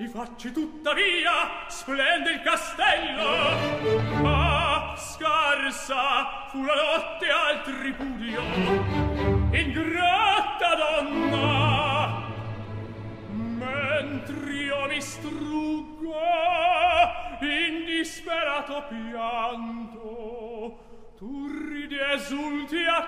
i facci tuttavia splende il castello. Ma scarsa fu la notte al tripudio. Ingrata donna mentre io mi struggo in disperato pianto. Tu ridi esulti a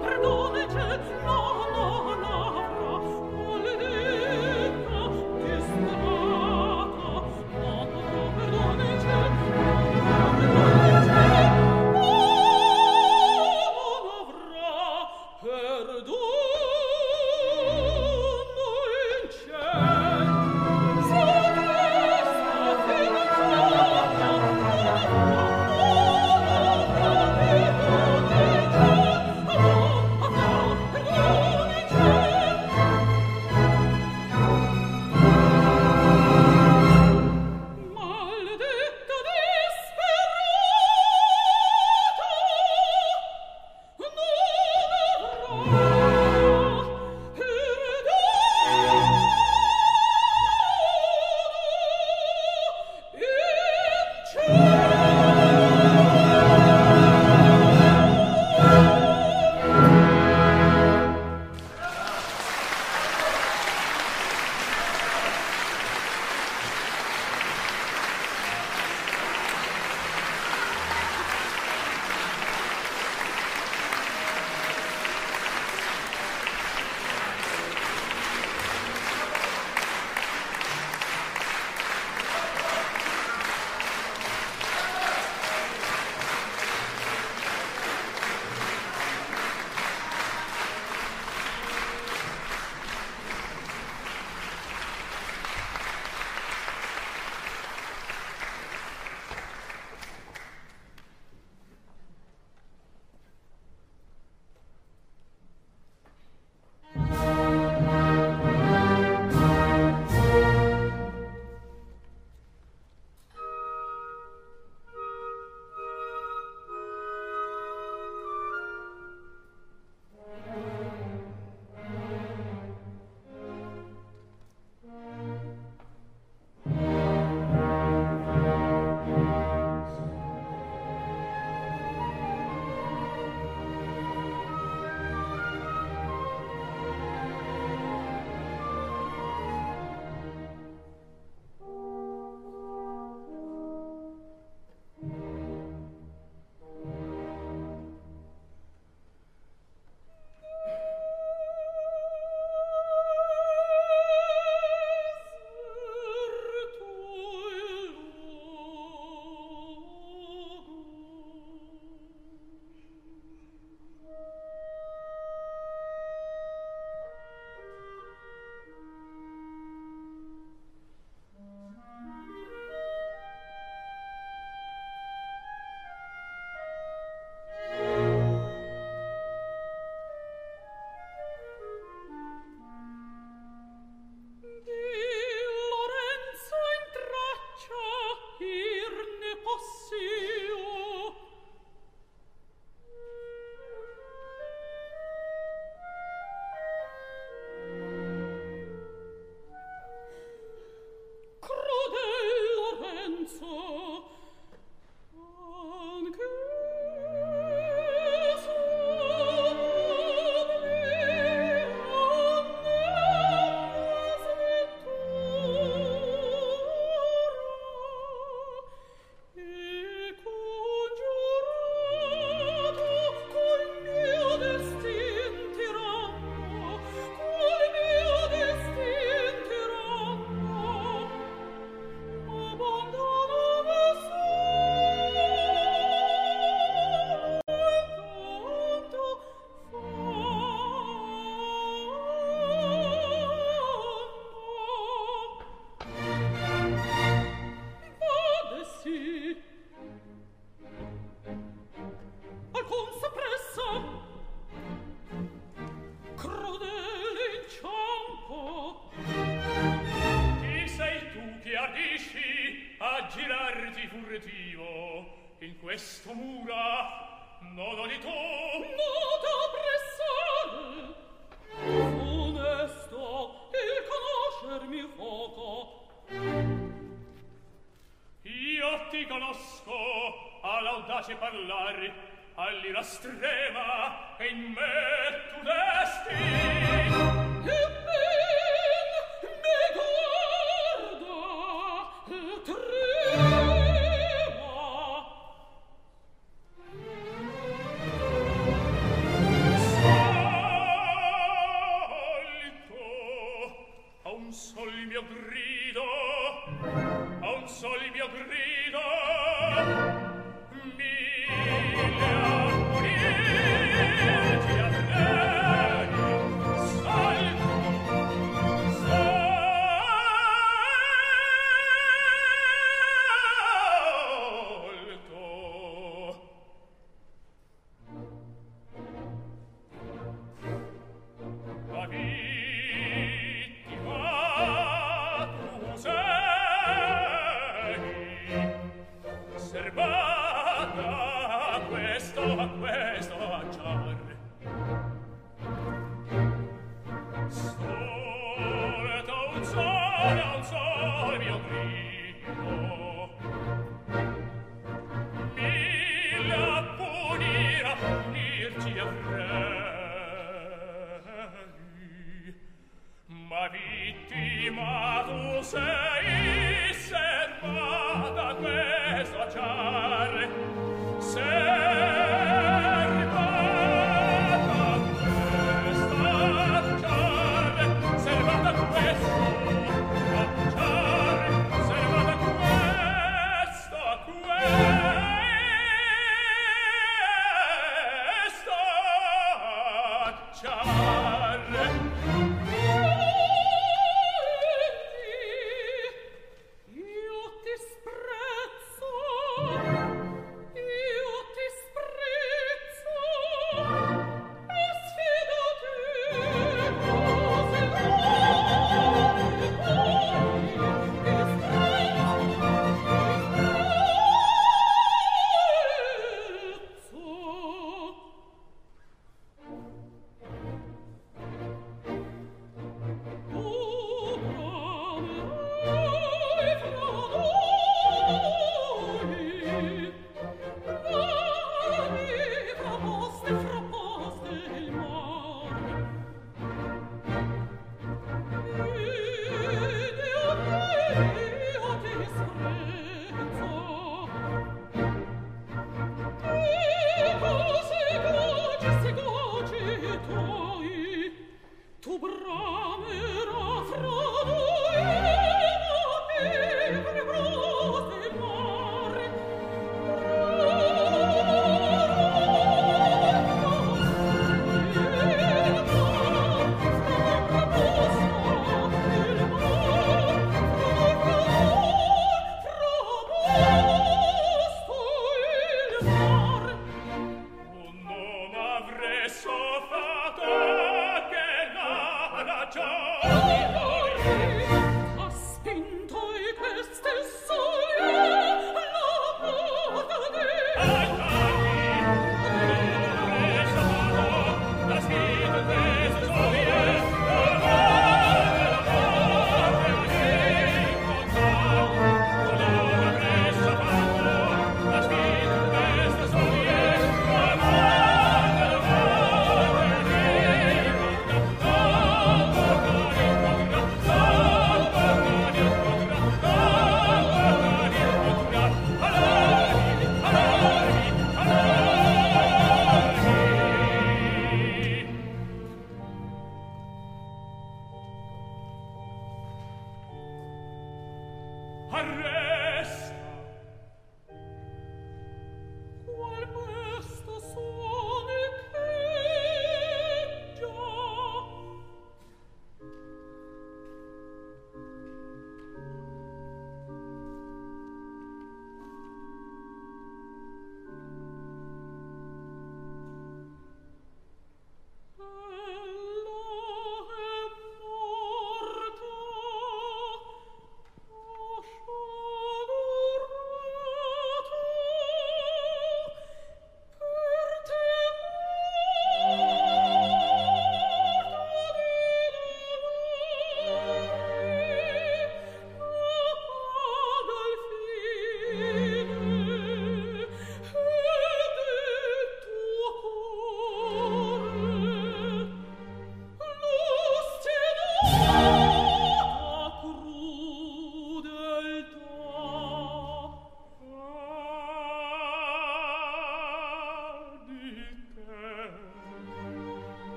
Perdón.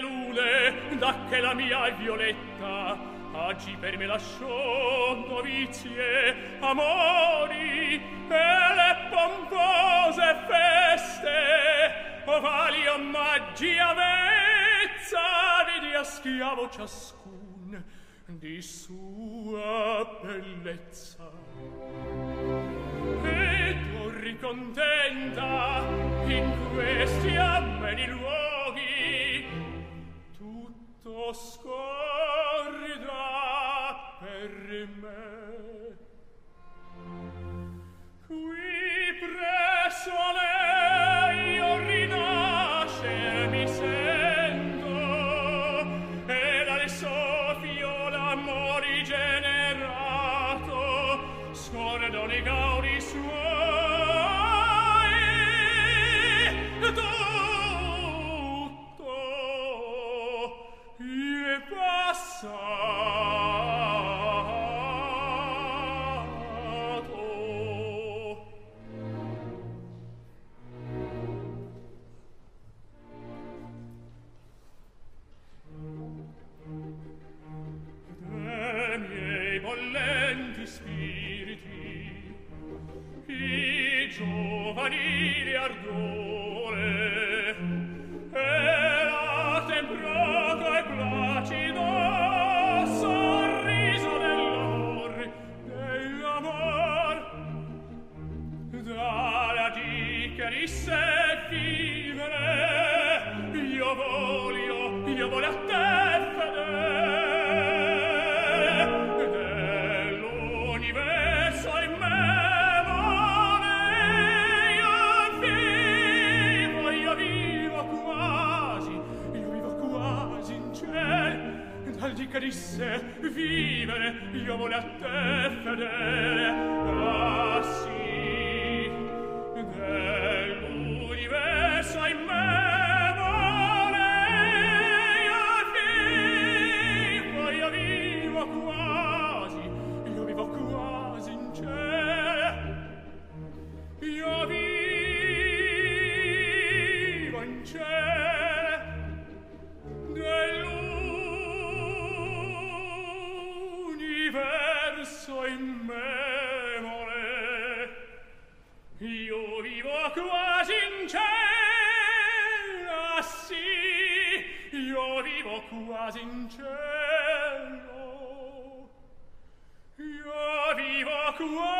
Lune da che la mia è violetta oggi per me lasciò novizie amori e le pompose feste ovali omaggi avezza vedi a schiavo ciascun di sua bellezza. E tu ricontenta in questi ameni luoghi o scorrida per me. Qui presso le So vivo quasi in cielo. Io vivo quasi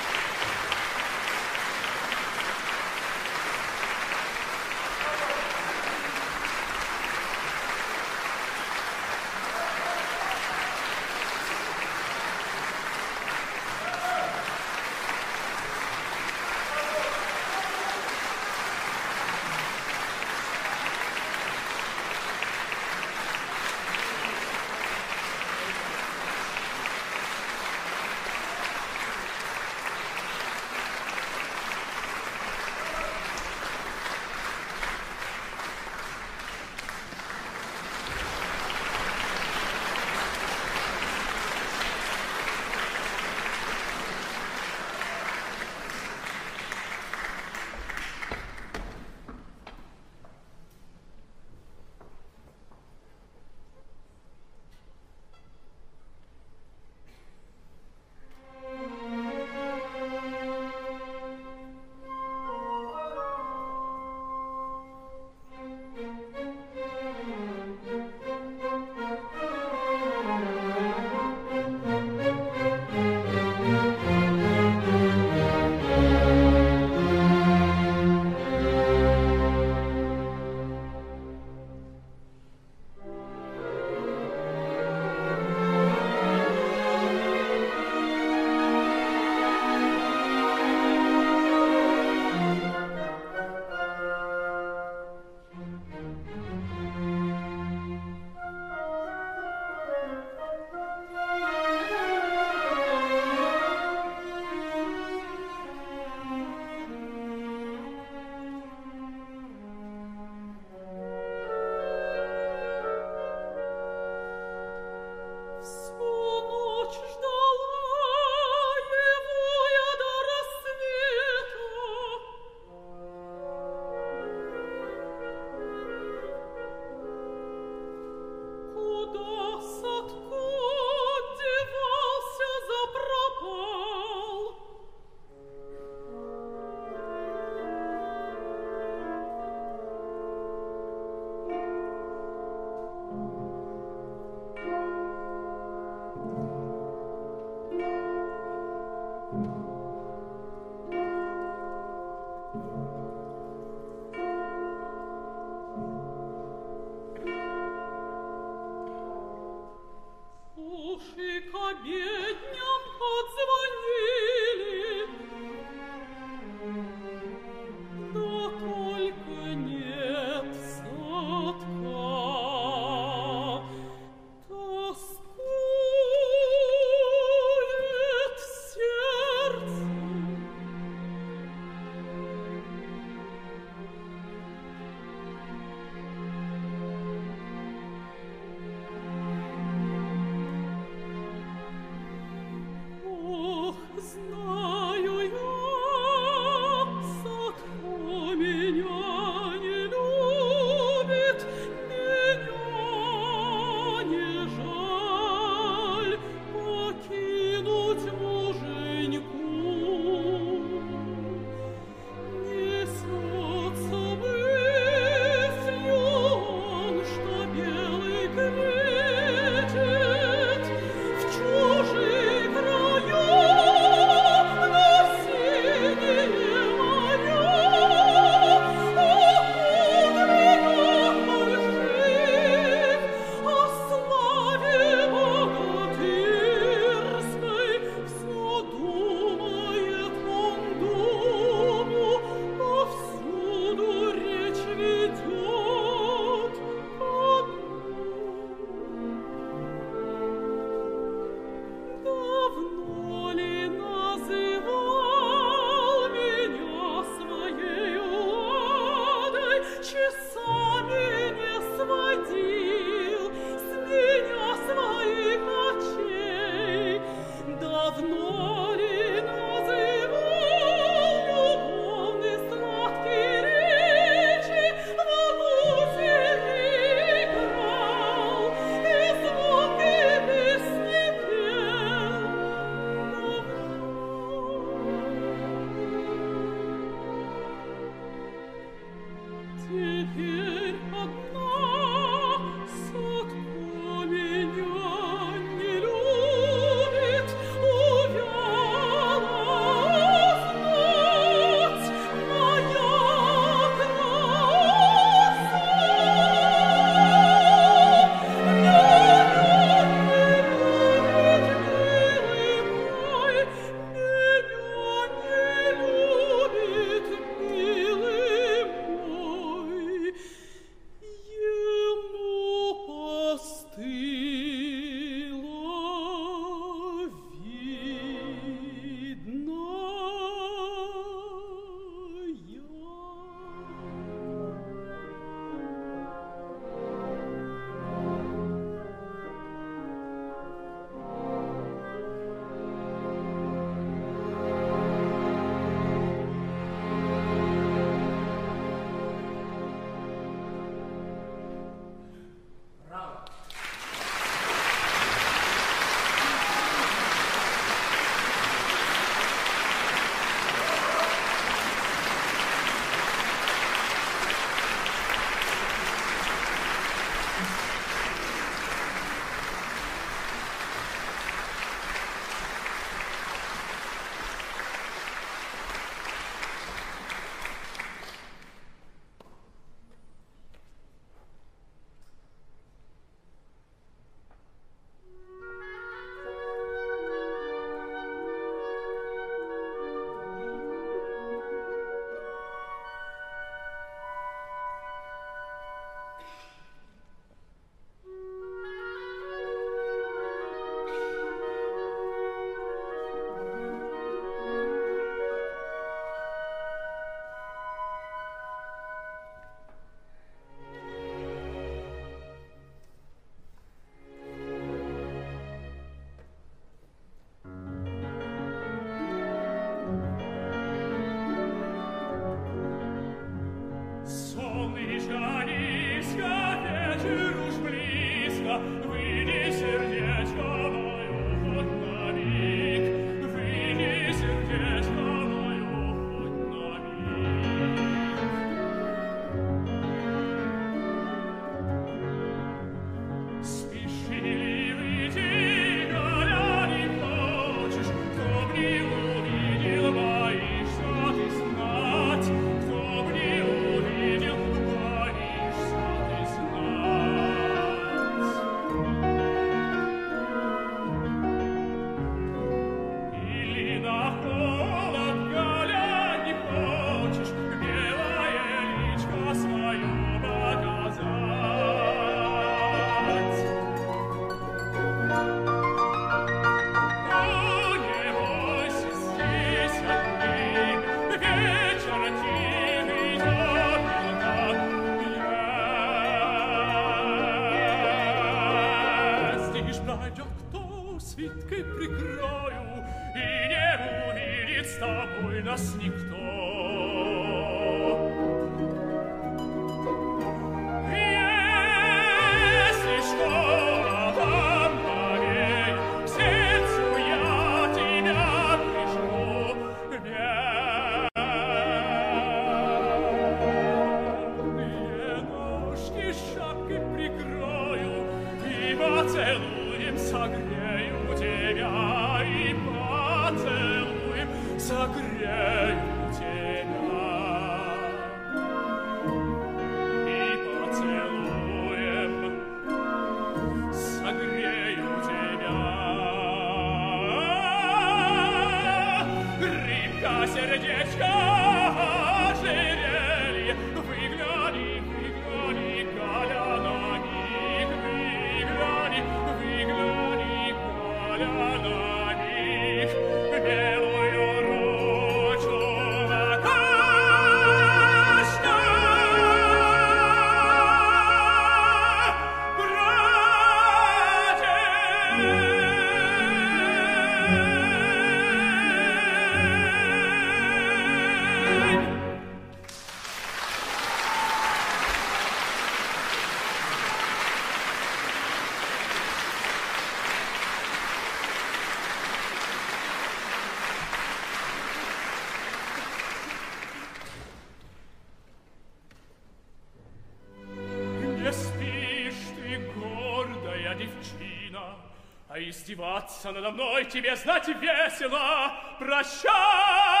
издеваться надо мной тебе знать весело. Прощай!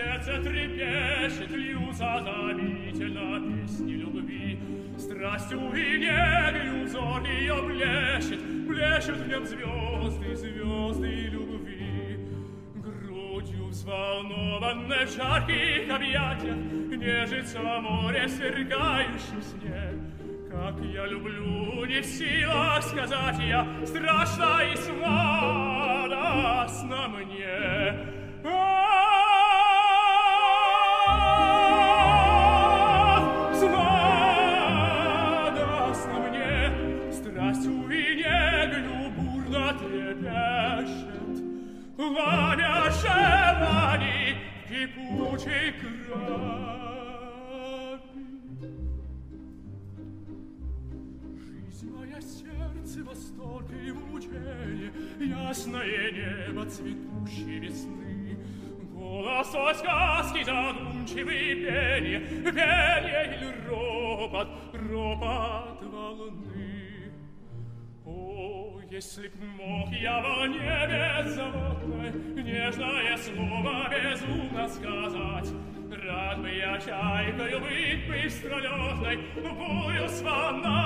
сердце трепещет, льются томительно песни любви. Страстью и негою взор ее блещет, блещет в нем звезды, звезды любви. Грудью взволнованной в жарких объятиях нежится море, сверкающий снег. Как я люблю, не в силах сказать я, страшно и сладостно мне. сердце восторг и мучение, Ясное небо цветущей весны. Голос о сказке задумчивый пение, Пение или ропот, ропот волны. О, если б мог я во небе заводной Нежное слово безумно сказать, Рад бы я чайкою быть быстролетной, Бою с волнами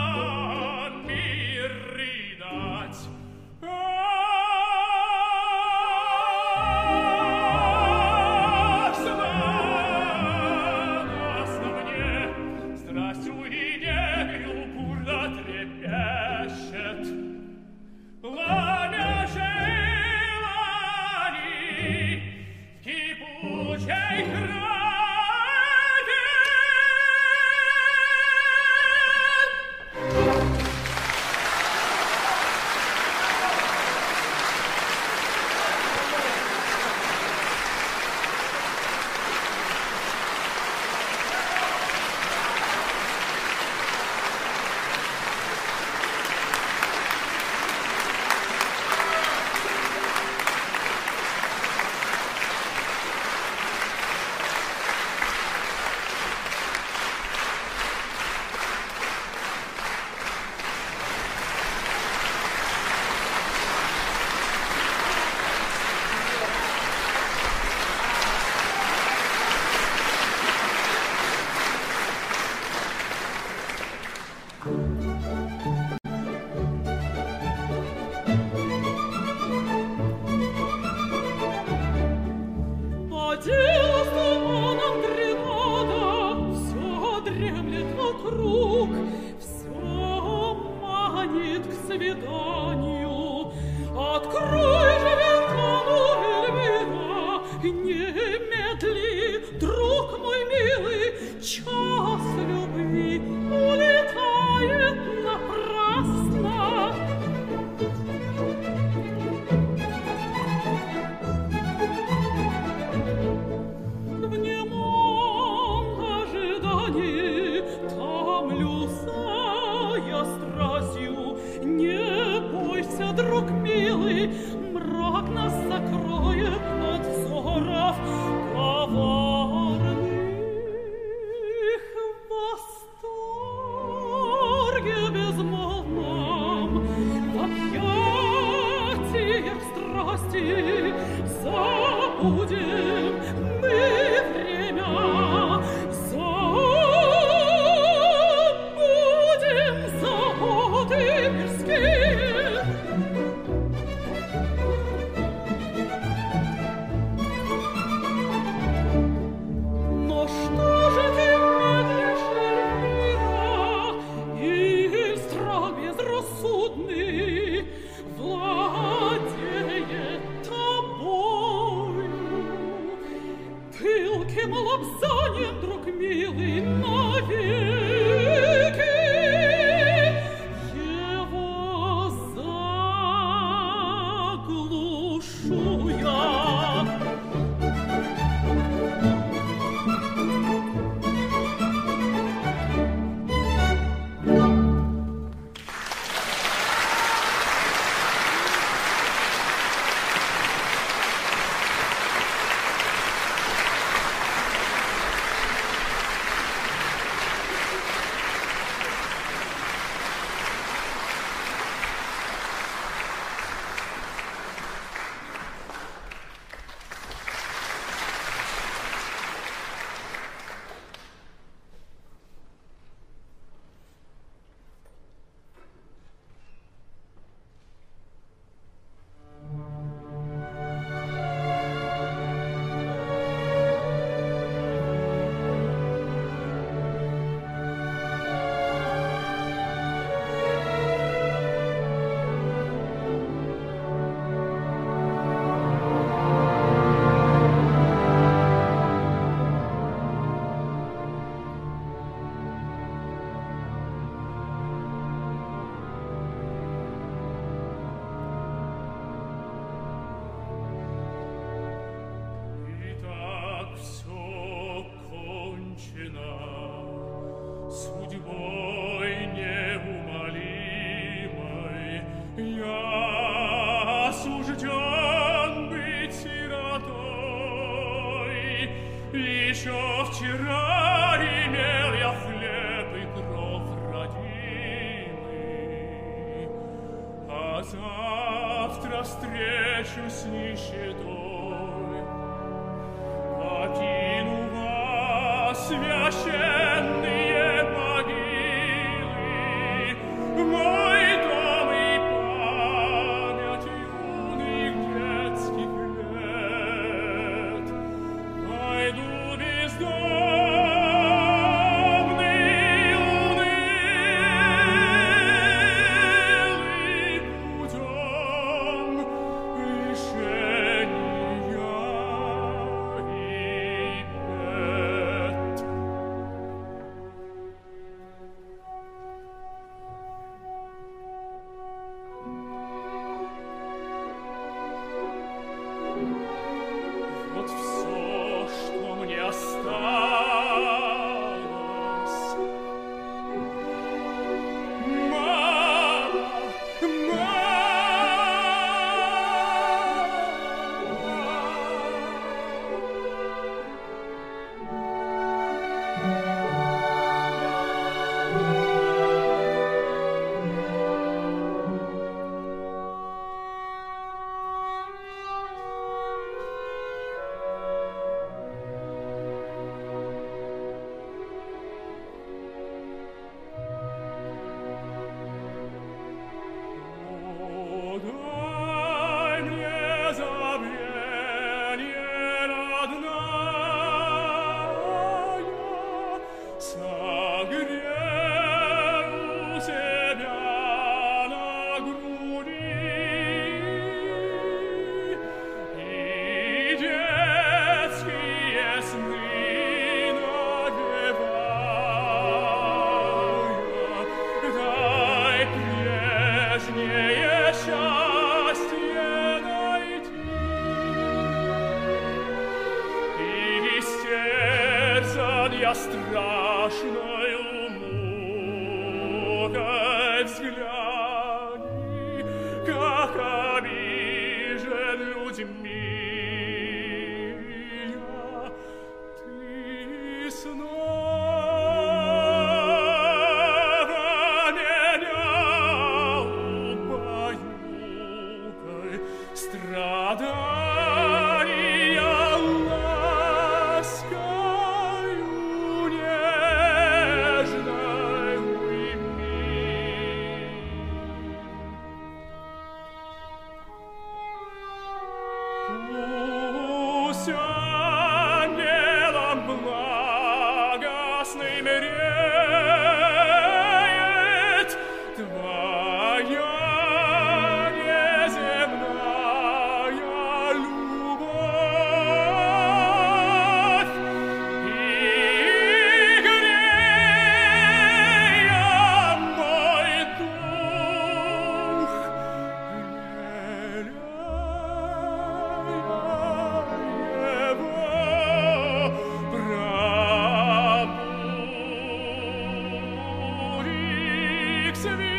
severe.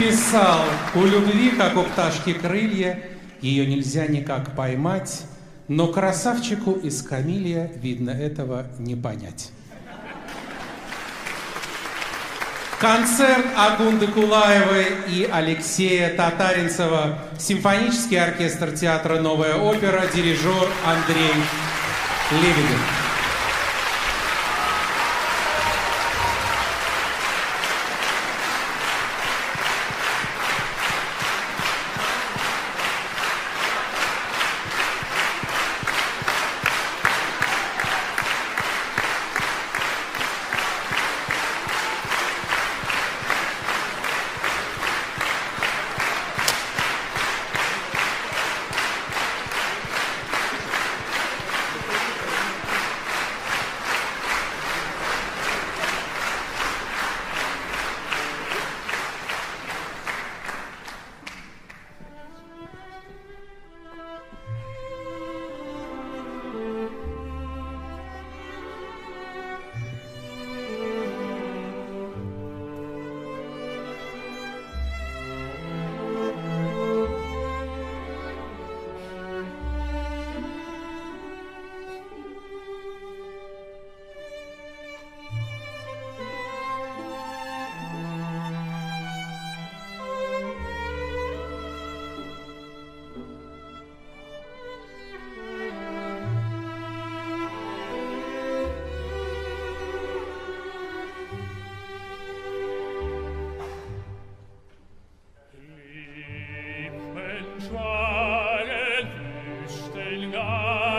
писал, у любви, как у пташки крылья, ее нельзя никак поймать, но красавчику из камилья, видно, этого не понять. Концерт Агунды Кулаевой и Алексея Татаринцева, симфонический оркестр театра «Новая опера», дирижер Андрей Лебедев. Helga.